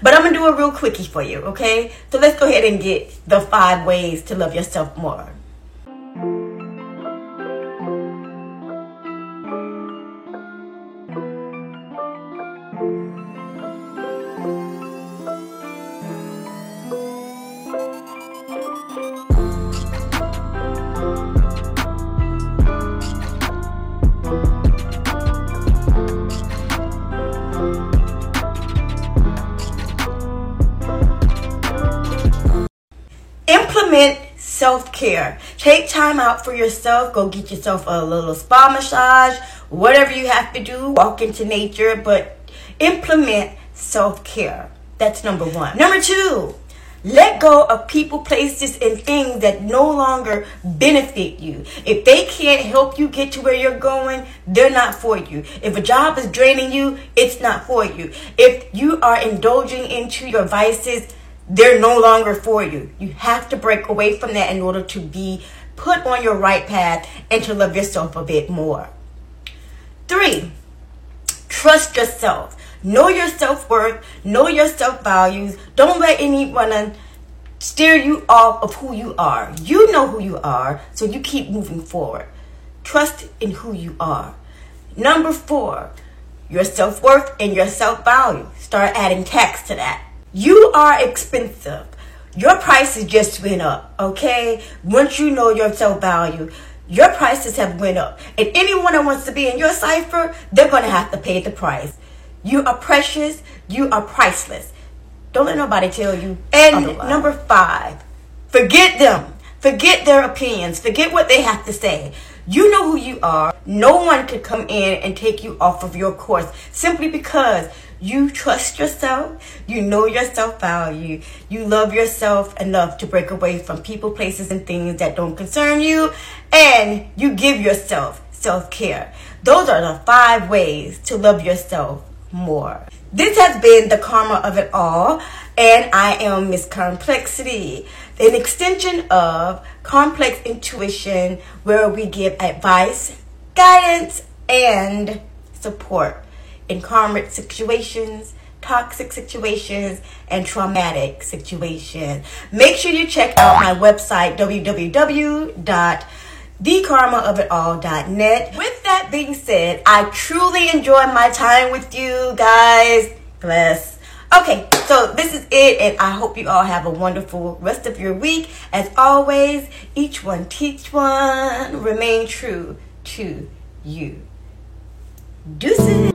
But I'm gonna do a real quickie for you, okay? So let's go ahead and get the five ways to love yourself more. Self care. Take time out for yourself. Go get yourself a little spa massage, whatever you have to do. Walk into nature, but implement self care. That's number one. Number two, let go of people, places, and things that no longer benefit you. If they can't help you get to where you're going, they're not for you. If a job is draining you, it's not for you. If you are indulging into your vices, they're no longer for you. You have to break away from that in order to be put on your right path and to love yourself a bit more. Three, trust yourself. Know your self worth. Know your self values. Don't let anyone steer you off of who you are. You know who you are, so you keep moving forward. Trust in who you are. Number four, your self worth and your self value. Start adding text to that. You are expensive. Your prices just went up, okay? Once you know your self value, your prices have went up. And anyone that wants to be in your cipher, they're going to have to pay the price. You are precious. You are priceless. Don't let nobody tell you. And otherwise. number five, forget them. Forget their opinions. Forget what they have to say. You know who you are. No one could come in and take you off of your course simply because you trust yourself, you know your self value, you love yourself enough to break away from people, places, and things that don't concern you, and you give yourself self care. Those are the five ways to love yourself more. This has been the karma of it all, and I am Miss Complexity, an extension of Complex Intuition, where we give advice, guidance, and support in karmic situations, toxic situations, and traumatic situations. Make sure you check out my website, www.thekarmaofitall.net. With that being said, I truly enjoy my time with you guys. Bless. Okay, so this is it, and I hope you all have a wonderful rest of your week. As always, each one teach one, remain true to you. Deuces.